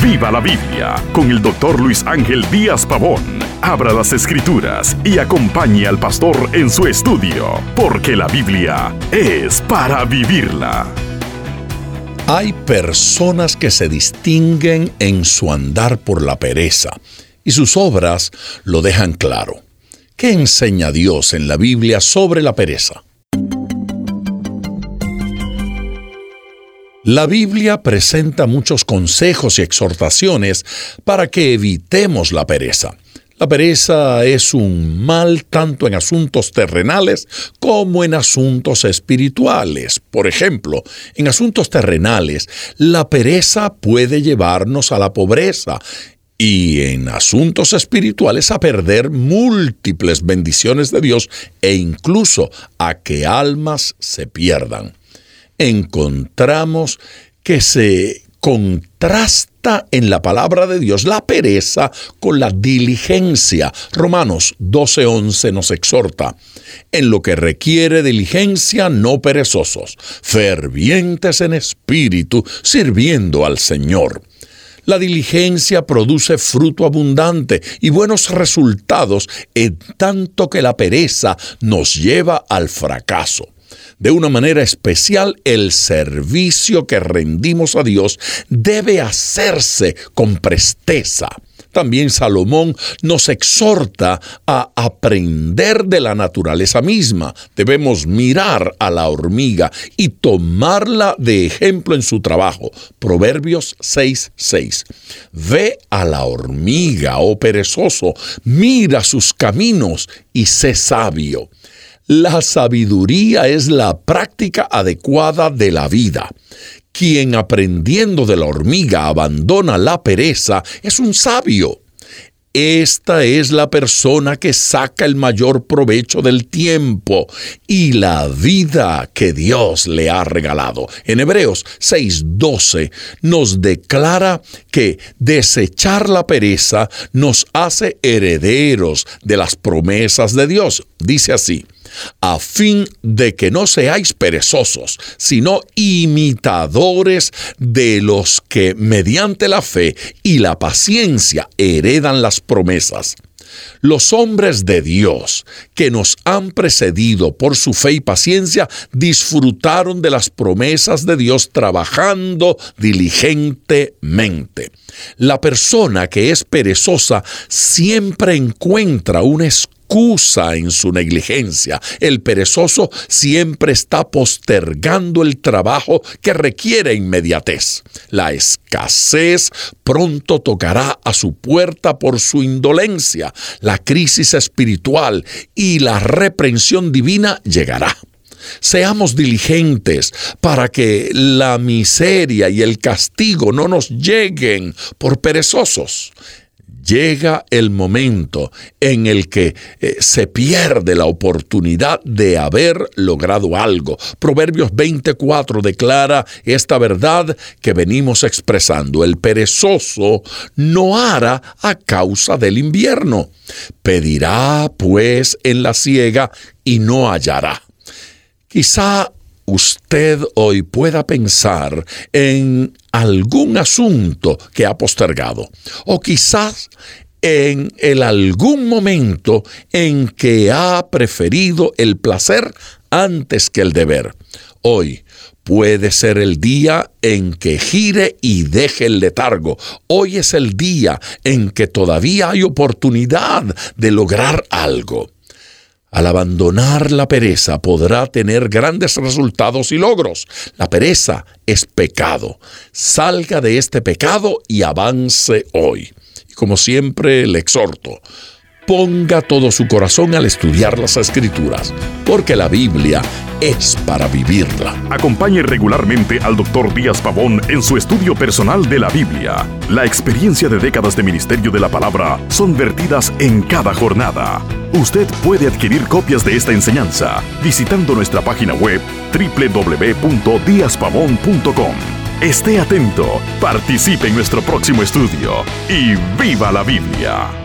Viva la Biblia con el doctor Luis Ángel Díaz Pavón. Abra las escrituras y acompañe al pastor en su estudio, porque la Biblia es para vivirla. Hay personas que se distinguen en su andar por la pereza, y sus obras lo dejan claro. ¿Qué enseña Dios en la Biblia sobre la pereza? La Biblia presenta muchos consejos y exhortaciones para que evitemos la pereza. La pereza es un mal tanto en asuntos terrenales como en asuntos espirituales. Por ejemplo, en asuntos terrenales, la pereza puede llevarnos a la pobreza y en asuntos espirituales a perder múltiples bendiciones de Dios e incluso a que almas se pierdan encontramos que se contrasta en la palabra de Dios la pereza con la diligencia. Romanos 12:11 nos exhorta, en lo que requiere diligencia, no perezosos, fervientes en espíritu, sirviendo al Señor. La diligencia produce fruto abundante y buenos resultados en tanto que la pereza nos lleva al fracaso. De una manera especial, el servicio que rendimos a Dios debe hacerse con presteza. También Salomón nos exhorta a aprender de la naturaleza misma. Debemos mirar a la hormiga y tomarla de ejemplo en su trabajo. Proverbios 6:6. Ve a la hormiga, oh perezoso, mira sus caminos y sé sabio. La sabiduría es la práctica adecuada de la vida. Quien aprendiendo de la hormiga abandona la pereza es un sabio. Esta es la persona que saca el mayor provecho del tiempo y la vida que Dios le ha regalado. En Hebreos 6:12 nos declara que desechar la pereza nos hace herederos de las promesas de Dios. Dice así, a fin de que no seáis perezosos, sino imitadores de los que mediante la fe y la paciencia heredan las promesas. Los hombres de Dios que nos han precedido por su fe y paciencia disfrutaron de las promesas de Dios trabajando diligentemente. La persona que es perezosa siempre encuentra un escudo en su negligencia. El perezoso siempre está postergando el trabajo que requiere inmediatez. La escasez pronto tocará a su puerta por su indolencia. La crisis espiritual y la reprensión divina llegará. Seamos diligentes para que la miseria y el castigo no nos lleguen por perezosos llega el momento en el que eh, se pierde la oportunidad de haber logrado algo. Proverbios 24 declara esta verdad que venimos expresando. El perezoso no hará a causa del invierno. Pedirá pues en la siega y no hallará. Quizá usted hoy pueda pensar en algún asunto que ha postergado o quizás en el algún momento en que ha preferido el placer antes que el deber. Hoy puede ser el día en que gire y deje el letargo. Hoy es el día en que todavía hay oportunidad de lograr algo. Al abandonar la pereza podrá tener grandes resultados y logros. La pereza es pecado. Salga de este pecado y avance hoy. Y como siempre le exhorto, ponga todo su corazón al estudiar las escrituras, porque la Biblia es para vivirla. Acompañe regularmente al doctor Díaz Pavón en su estudio personal de la Biblia. La experiencia de décadas de ministerio de la palabra son vertidas en cada jornada. Usted puede adquirir copias de esta enseñanza visitando nuestra página web www.diazpavón.com. Esté atento, participe en nuestro próximo estudio y viva la Biblia.